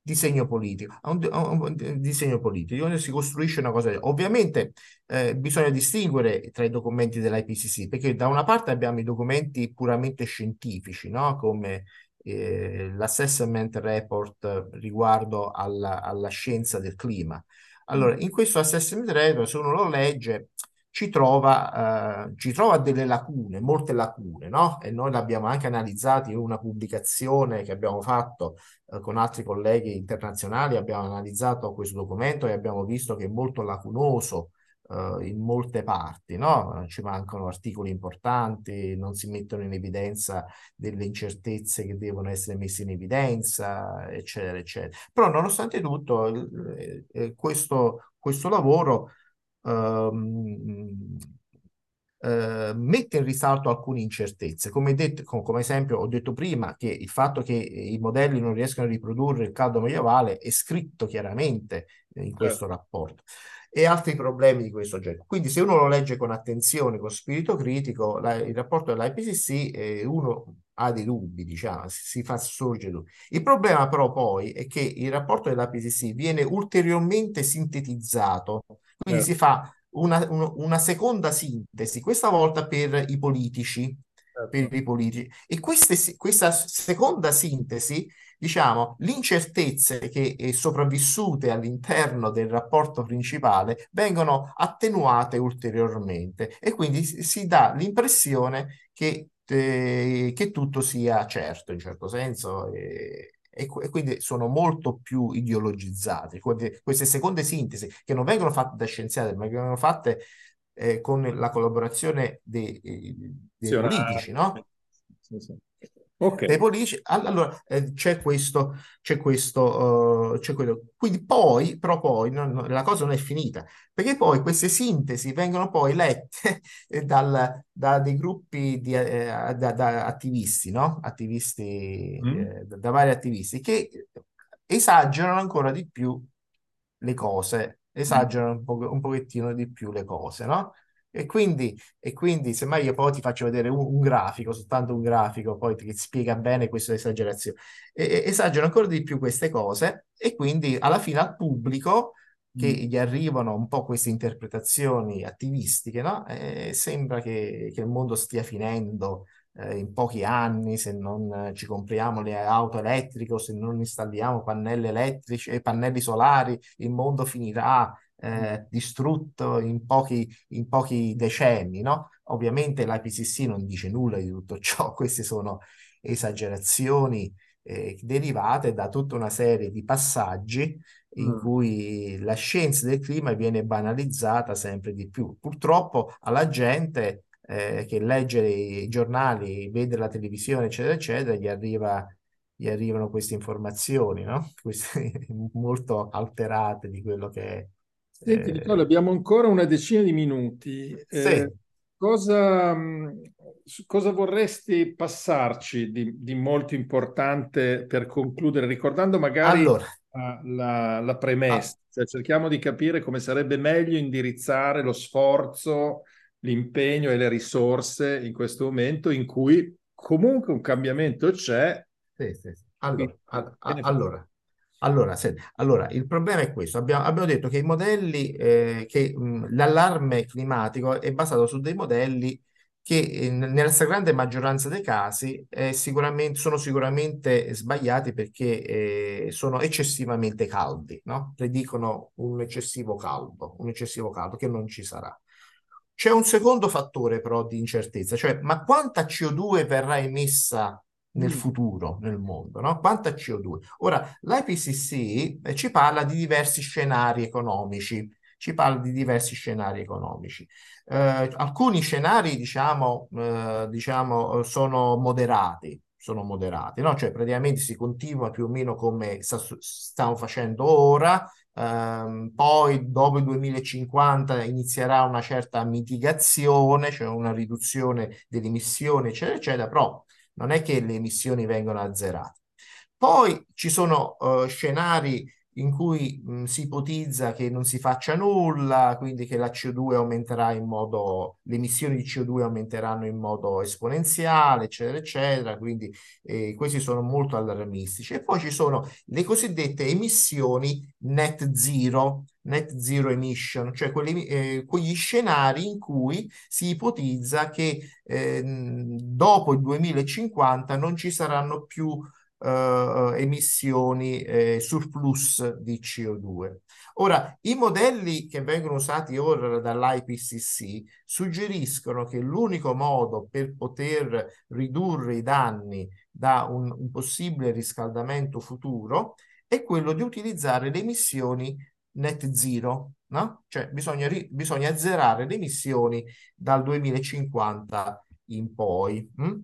disegno politico, a un, a un disegno politico, quando si costruisce una cosa. Ovviamente eh, bisogna distinguere tra i documenti dell'IPCC, perché da una parte abbiamo i documenti puramente scientifici, no? Come eh, l'assessment report riguardo alla, alla scienza del clima. Allora, in questo assessment report, se uno lo legge, ci trova, eh, ci trova delle lacune, molte lacune, no? E noi l'abbiamo anche analizzato in una pubblicazione che abbiamo fatto eh, con altri colleghi internazionali, abbiamo analizzato questo documento e abbiamo visto che è molto lacunoso in molte parti, no? Ci mancano articoli importanti, non si mettono in evidenza delle incertezze che devono essere messe in evidenza, eccetera, eccetera. Però nonostante tutto, il- eh, questo, questo lavoro ehm, eh, mette in risalto alcune incertezze. Come detto, com- come esempio, ho detto prima che il fatto che i modelli non riescano a riprodurre il caldo medievale è scritto chiaramente in questo Certo. rapporto e altri problemi di questo genere. Quindi, se uno lo legge con attenzione, con spirito critico, la- il rapporto dell'IPCC, eh, uno ha dei dubbi, diciamo, si, fa sorgere dubbi. Il problema, però, poi è che il rapporto dell'IPCC viene ulteriormente sintetizzato, quindi Certo. si fa una, un- una seconda sintesi, questa volta per i politici, per Certo. i politici. E queste questa seconda sintesi, diciamo, le incertezze che è sopravvissute all'interno del rapporto principale vengono attenuate ulteriormente e quindi si, dà l'impressione che, eh, che tutto sia certo in certo senso e, e qu- quindi sono molto più ideologizzate. Queste, queste seconde sintesi che non vengono fatte da scienziati, ma vengono fatte eh, con la collaborazione dei, eh, dei politici, no? Sì, sì. Ok. dei politici, all- allora eh, c'è questo, c'è questo, eh, c'è quello. Quindi poi, però poi non- non- la cosa non è finita, perché poi queste sintesi vengono poi lette dal- da dei gruppi di eh, da, da attivisti, no? Attivisti, Mm. eh, da, vari attivisti che esagerano ancora di più le cose, esagerano un po', un pochettino di più le cose, no? E quindi, e quindi, semmai io poi ti faccio vedere un, un grafico, soltanto un grafico, poi che spiega bene questa esagerazione. E, e- esagerano ancora di più queste cose e quindi alla fine al pubblico che Mm. gli arrivano un po' queste interpretazioni attivistiche, no? Eh, sembra che, che il mondo stia finendo eh, in pochi anni se non eh, ci compriamo le auto elettriche o se non installiamo pannelli elettrici e pannelli solari, il mondo finirà eh, distrutto in pochi, in pochi decenni, no? Ovviamente l'IPCC non dice nulla di tutto ciò, queste sono esagerazioni eh, derivate da tutta una serie di passaggi in mm. cui la scienza del clima viene banalizzata sempre di più. Purtroppo alla gente eh, che legge i giornali, vede la televisione, eccetera, eccetera, gli arriva gli arrivano queste informazioni, no? Queste, molto alterate di quello che è. Senti, Nicola, abbiamo ancora una decina di minuti. Sì. Eh, cosa, cosa, vorresti passarci di, di, molto importante per concludere, ricordando magari allora, la, la, premessa? Ah, cioè cerchiamo di capire come sarebbe meglio indirizzare lo sforzo, l'impegno e le risorse in questo momento in cui comunque un cambiamento c'è sì, sì, sì. Allora, a, a, allora, allora, se, allora, il problema è questo. Abbiamo, abbiamo detto che i modelli, eh, che l'allarme climatico è basato su dei modelli che eh, nella stragrande maggioranza dei casi eh, sicuramente, sono sicuramente sbagliati perché eh, sono eccessivamente caldi, no? Predicono un eccessivo caldo, un eccessivo caldo che non ci sarà. C'è un secondo fattore però di incertezza, cioè ma quanta CO2 verrà emessa nel mm. futuro, nel mondo, no? Quanta CO2? Ora, l'IPCC eh, ci parla di diversi scenari economici, ci parla di diversi scenari economici. Eh, alcuni scenari, diciamo, eh, diciamo, sono moderati, sono moderati, no? Cioè praticamente si continua più o meno come sta, stiamo facendo ora, Um, poi dopo il 2050 inizierà una certa mitigazione, cioè una riduzione delle emissioni, eccetera, eccetera, però non è che le emissioni vengono azzerate. Poi ci sono uh, scenari in cui mh, si ipotizza che non si faccia nulla, quindi che la CO2 aumenterà in modo, le emissioni di CO2 aumenteranno in modo esponenziale, eccetera, eccetera, quindi eh, questi sono molto allarmistici. E poi ci sono le cosiddette emissioni net zero, net zero emission, cioè quelli, eh, quegli scenari in cui si ipotizza che eh, dopo il 2050 non ci saranno più uh, emissioni eh, surplus di CO2. Ora, i modelli che vengono usati ora dall'IPCC suggeriscono che l'unico modo per poter ridurre i danni da un, un possibile riscaldamento futuro è quello di utilizzare le emissioni net zero, no? Cioè bisogna, bisogna azzerare le emissioni dal 2050 in poi. Hm?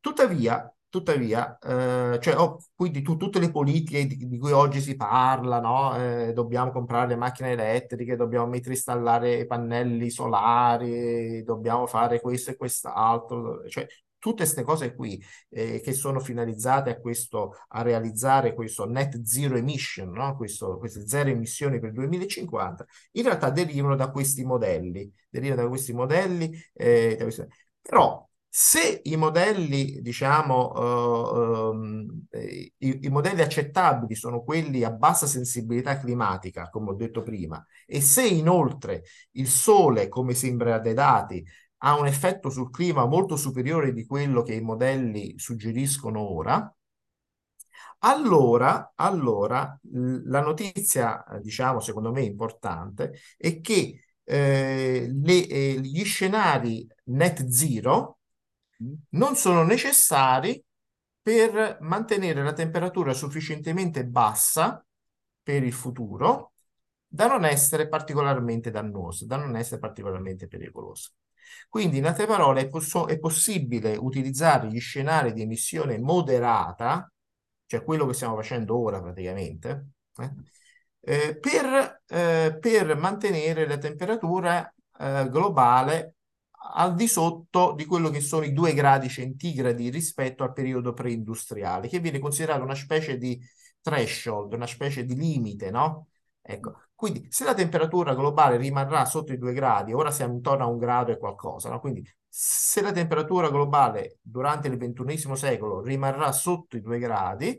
Tuttavia, Tuttavia, eh, cioè, oh, quindi tu, tutte le politiche di, di, cui oggi si parla, no? eh, dobbiamo comprare le macchine elettriche, dobbiamo mettere installare pannelli solari, dobbiamo fare questo e quest'altro, cioè tutte queste cose qui eh, che sono finalizzate a questo, a realizzare questo net zero emission, no? questo, queste zero emissioni per il 2050, in realtà derivano da questi modelli, derivano da questi modelli, eh, da questi... però se i modelli, diciamo, uh, um, i, i, modelli accettabili sono quelli a bassa sensibilità climatica, come ho detto prima, e se inoltre il Sole, come sembra dai dati, ha un effetto sul clima molto superiore di quello che i modelli suggeriscono ora, allora, allora la notizia, diciamo, secondo me importante, è che eh, le, eh, gli scenari net zero, non sono necessari per mantenere la temperatura sufficientemente bassa per il futuro da non essere particolarmente dannosa, da non essere particolarmente pericolosa. Quindi, in altre parole, è, poss- è possibile utilizzare gli scenari di emissione moderata, cioè quello che stiamo facendo ora praticamente, eh, eh, per, eh, per, mantenere la temperatura eh, globale al di sotto di quello che sono i due gradi centigradi rispetto al periodo preindustriale, che viene considerato una specie di threshold, una specie di limite, no? Ecco, quindi se la temperatura globale rimarrà sotto i due gradi, ora siamo intorno a un grado e qualcosa, no? Quindi se la temperatura globale durante il ventunesimo secolo rimarrà sotto i due gradi,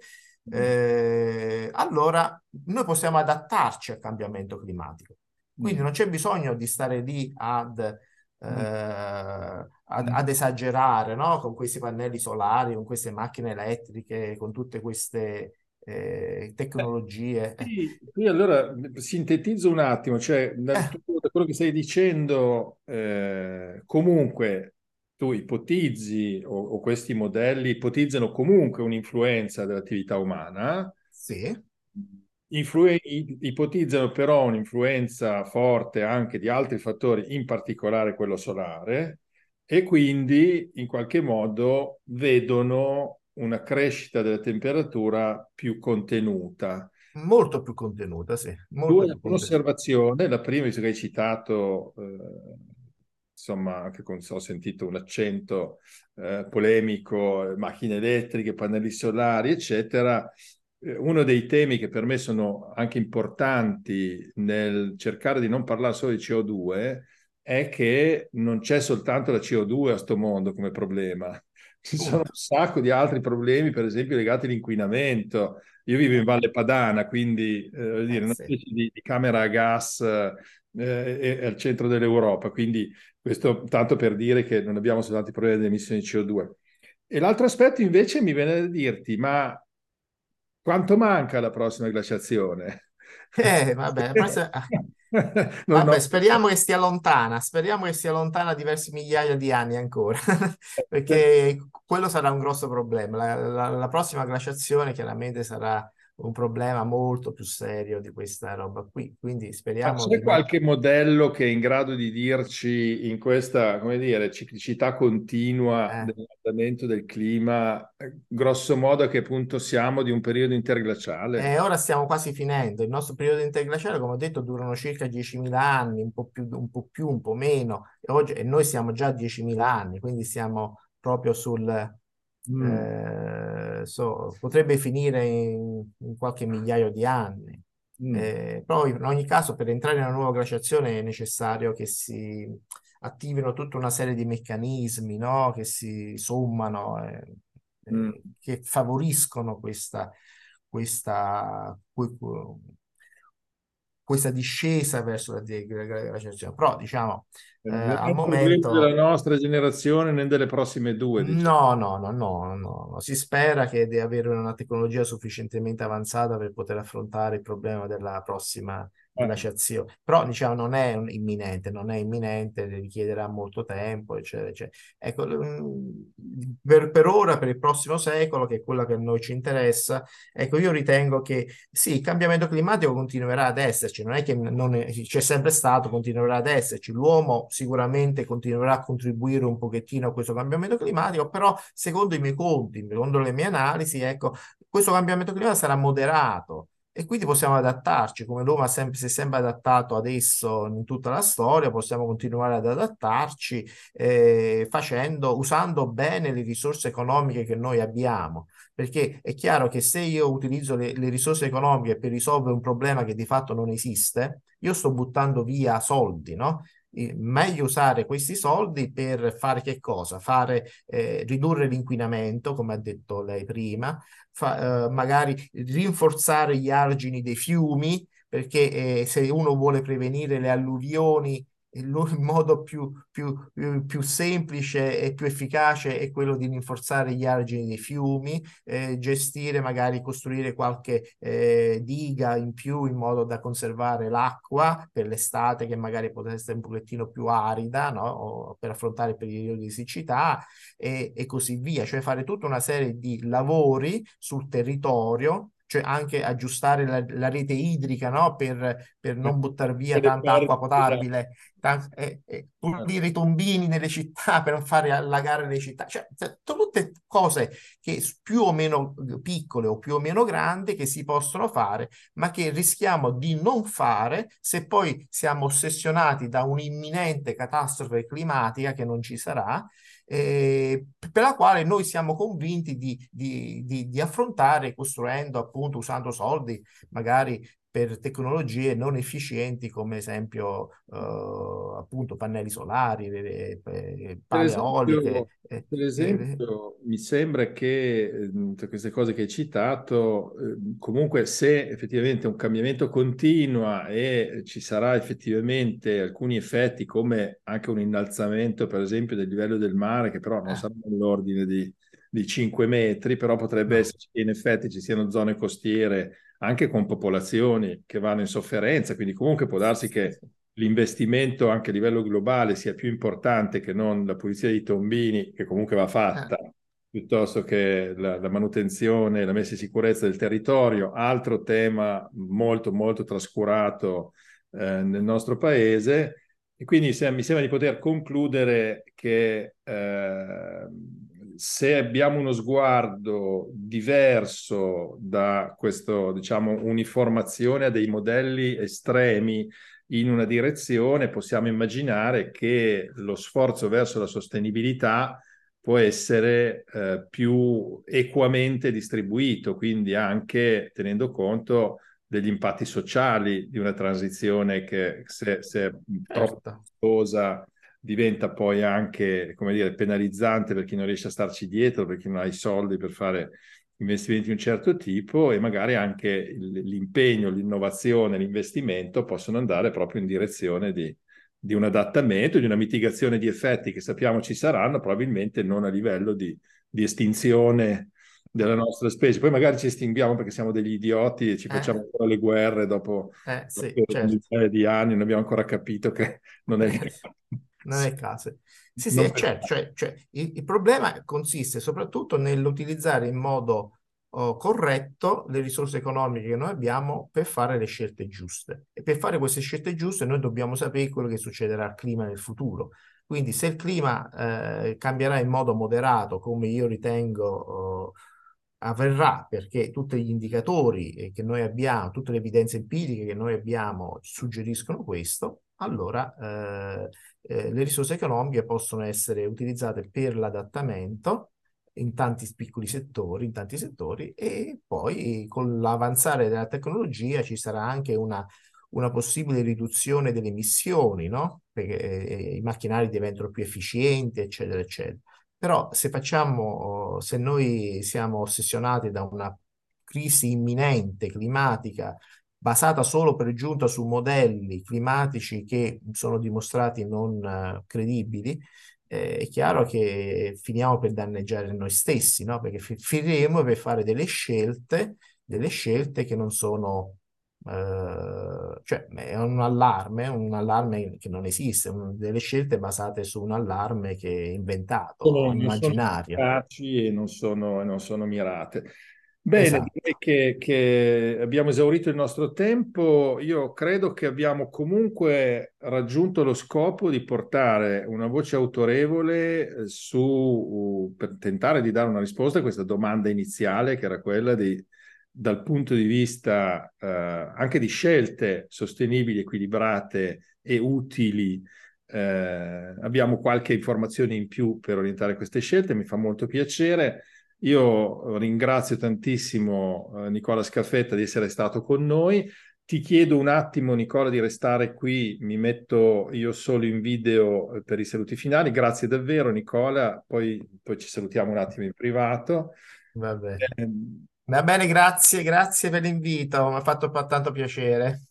mm. eh, allora noi possiamo adattarci al cambiamento climatico. Quindi mm. non c'è bisogno di stare lì ad eh, ad, ad, esagerare no? con questi pannelli solari, con queste macchine elettriche, con tutte queste eh, tecnologie. Sì, qui allora sintetizzo un attimo, cioè da, eh. da quello che stai dicendo, eh, comunque tu ipotizzi o, o questi modelli ipotizzano comunque un'influenza dell'attività umana. Sì. Influen- ipotizzano però un'influenza forte anche di altri fattori, in particolare quello solare, e quindi in qualche modo vedono una crescita della temperatura più contenuta. Molto più contenuta, sì. Molto Due, un'osservazione, la prima, visto che hai citato, eh, insomma, anche con, ho sentito un accento eh, polemico, macchine elettriche, pannelli solari, eccetera. Eh, uno dei temi che per me sono anche importanti nel cercare di non parlare solo di CO2 è che non c'è soltanto la CO2 a sto mondo come problema, ci sono un sacco di altri problemi, per esempio legati all'inquinamento. Io vivo in Valle Padana, quindi eh, dire, una specie di, di, camera a gas eh, è al centro dell'Europa, quindi questo tanto per dire che non abbiamo soltanto i problemi di emissioni di CO2. E l'altro aspetto invece mi viene da dirti, ma quanto manca la prossima glaciazione? Eh, vabbè, prossima... Vabbè, speriamo che stia lontana, speriamo che sia lontana diversi migliaia di anni ancora, perché quello sarà un grosso problema. La, la, la prossima glaciazione chiaramente sarà un problema molto più serio di questa roba qui. Quindi speriamo. Ma c'è qualche non... modello che è in grado di dirci in questa, come dire, ciclicità continua eh. dell'andamento del clima, grosso modo a che punto siamo di un periodo interglaciale? Eh, ora stiamo quasi finendo. Il nostro periodo interglaciale, come ho detto, durano circa 10.000 anni, un po' più, un po', più, un po meno. E, oggi, e noi siamo già a 10.000 anni, quindi siamo proprio sul Mm. Eh, so, potrebbe finire in, in, qualche migliaio di anni. Mm. Eh, però in ogni caso per entrare in una nuova glaciazione è necessario che si attivino tutta una serie di meccanismi no? che si sommano, eh, mm. che favoriscono questa, questa, questa discesa verso la glaciazione. Però diciamo eh, al momento della nostra generazione né delle prossime due. Diciamo. No, no, no, no, no, no. Si spera che di avere una tecnologia sufficientemente avanzata per poter affrontare il problema della prossima eh. glaciazione. Però diciamo non è imminente, non è imminente, richiederà molto tempo, eccetera, eccetera. Ecco, mm, per, per, ora, per il prossimo secolo, che è quello che a noi ci interessa, ecco, io ritengo che sì, il cambiamento climatico continuerà ad esserci, non è che non è, c'è sempre stato, continuerà ad esserci. L'uomo sicuramente continuerà a contribuire un pochettino a questo cambiamento climatico, però secondo i miei conti, secondo le mie analisi, ecco, questo cambiamento climatico sarà moderato e quindi possiamo adattarci, come l'uomo sempre, si è sempre adattato adesso in tutta la storia, possiamo continuare ad adattarci eh, facendo, usando bene le risorse economiche che noi abbiamo, perché è chiaro che se io utilizzo le, le risorse economiche per risolvere un problema che di fatto non esiste, io sto buttando via soldi, no? Meglio usare questi soldi per fare che cosa? Fare, eh, ridurre l'inquinamento, come ha detto lei prima, fa, eh, magari rinforzare gli argini dei fiumi, perché eh, se uno vuole prevenire le alluvioni il modo più, più, più, semplice e più efficace è quello di rinforzare gli argini dei fiumi, eh, gestire, magari costruire qualche eh, diga in più in modo da conservare l'acqua per l'estate che magari potesse essere un pochettino più arida, no? per affrontare il periodo di siccità e, e così via, cioè fare tutta una serie di lavori sul territorio cioè anche aggiustare la, la rete idrica no? per, per non buttare via tanta acqua potabile, tan- eh, eh, pulire i tombini nelle città per non fare allagare le città, cioè, cioè tutte cose che più o meno piccole o più o meno grandi che si possono fare, ma che rischiamo di non fare se poi siamo ossessionati da un'imminente catastrofe climatica che non ci sarà eh, per la quale noi siamo convinti di, di, di, di affrontare costruendo appunto usando soldi magari per tecnologie non efficienti come esempio uh, appunto pannelli solari, eh, eh, pale eoliche. Per esempio, mi sembra che tutte queste cose che hai citato, comunque se effettivamente un cambiamento continua e ci sarà effettivamente alcuni effetti come anche un innalzamento per esempio del livello del mare, che però non eh. sarà nell'ordine di, di 5 metri, però potrebbe esserci che in effetti ci siano zone costiere anche con popolazioni che vanno in sofferenza, quindi comunque può darsi che l'investimento anche a livello globale sia più importante che non la pulizia dei tombini, che comunque va fatta, eh. piuttosto che la, la manutenzione, la messa in sicurezza del territorio, altro tema molto, molto trascurato eh, nel nostro paese. E quindi se, mi sembra di poter concludere che eh, se abbiamo uno sguardo diverso da questa, diciamo, uniformazione a dei modelli estremi in una direzione, possiamo immaginare che lo sforzo verso la sostenibilità può essere eh, più equamente distribuito, quindi anche tenendo conto degli impatti sociali di una transizione che se, se è troppo certo. costosa diventa poi anche, come dire, penalizzante per chi non riesce a starci dietro, per chi non ha i soldi per fare investimenti di un certo tipo e magari anche l'impegno, l'innovazione, l'investimento possono andare proprio in direzione di, di, un adattamento, di una mitigazione di effetti che sappiamo ci saranno, probabilmente non a livello di, di estinzione della nostra specie. Poi magari ci estinguiamo perché siamo degli idioti e ci eh. facciamo ancora le guerre dopo, eh, sì, dopo certo. migliaia di anni, non abbiamo ancora capito che non è... non è il caso. Sì, sì, certo, cioè, cioè, il, il, problema consiste soprattutto nell'utilizzare in modo oh, corretto le risorse economiche che noi abbiamo per fare le scelte giuste. E per fare queste scelte giuste noi dobbiamo sapere quello che succederà al clima nel futuro. Quindi se il clima eh, cambierà in modo moderato, come io ritengo oh, avverrà, perché tutti gli indicatori che noi abbiamo, tutte le evidenze empiriche che noi abbiamo suggeriscono questo, allora eh, eh, le risorse economiche possono essere utilizzate per l'adattamento in tanti piccoli settori, in tanti settori e poi con l'avanzare della tecnologia ci sarà anche una, una possibile riduzione delle emissioni, no? Perché eh, i macchinari diventano più efficienti, eccetera, eccetera. Però se facciamo, se noi siamo ossessionati da una crisi imminente climatica basata solo per giunta su modelli climatici che sono dimostrati non uh, credibili, eh, è chiaro che finiamo per danneggiare noi stessi, no? Perché fi- finiremo per fare delle scelte, delle scelte che non sono Uh, cioè è un allarme, un allarme che non esiste, un, delle scelte basate su un allarme che è inventato, sono, immaginario. Non sono e non sono, non sono mirate. Bene, esatto. direi che, che, abbiamo esaurito il nostro tempo. Io credo che abbiamo comunque raggiunto lo scopo di portare una voce autorevole eh, su, per tentare di dare una risposta a questa domanda iniziale, che era quella di, dal punto di vista eh, anche di scelte sostenibili, equilibrate e utili. Eh, abbiamo qualche informazione in più per orientare queste scelte, mi fa molto piacere. Io ringrazio tantissimo eh, Nicola Scaffetta di essere stato con noi. Ti chiedo un attimo, Nicola, di restare qui. Mi metto io solo in video eh, per i saluti finali. Grazie davvero, Nicola. Poi, poi ci salutiamo un attimo in privato. Va bene. Eh, Va bene, grazie, grazie per l'invito. Mi ha fatto tanto piacere.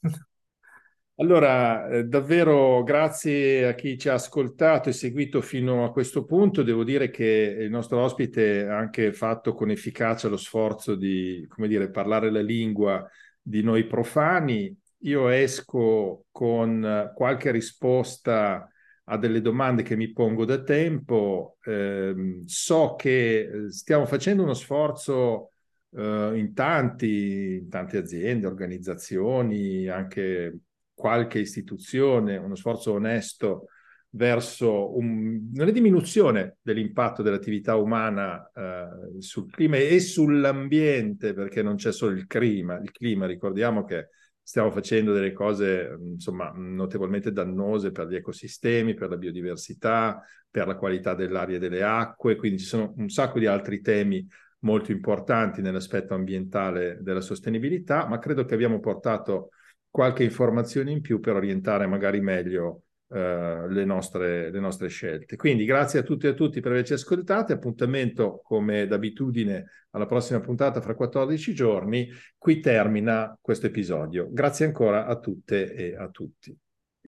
Allora, eh, davvero grazie a chi ci ha ascoltato e seguito fino a questo punto. Devo dire che il nostro ospite ha anche fatto con efficacia lo sforzo di, come dire, parlare la lingua di noi profani. Io esco con qualche risposta a delle domande che mi pongo da tempo. Eh, so che stiamo facendo uno sforzo eh, in tanti, in tante aziende, organizzazioni, anche qualche istituzione, uno sforzo onesto verso un, una diminuzione dell'impatto dell'attività umana eh, sul clima e sull'ambiente, perché non c'è solo il clima, il clima, ricordiamo che stiamo facendo delle cose insomma notevolmente dannose per gli ecosistemi, per la biodiversità, per la qualità dell'aria e delle acque, quindi ci sono un sacco di altri temi molto importanti nell'aspetto ambientale della sostenibilità, ma credo che abbiamo portato qualche informazione in più per orientare magari meglio eh, le, nostre, le, nostre, scelte. Quindi grazie a tutti e a tutti per averci ascoltato. Appuntamento come d'abitudine alla prossima puntata fra 14 giorni. Qui termina questo episodio. Grazie ancora a tutte e a tutti.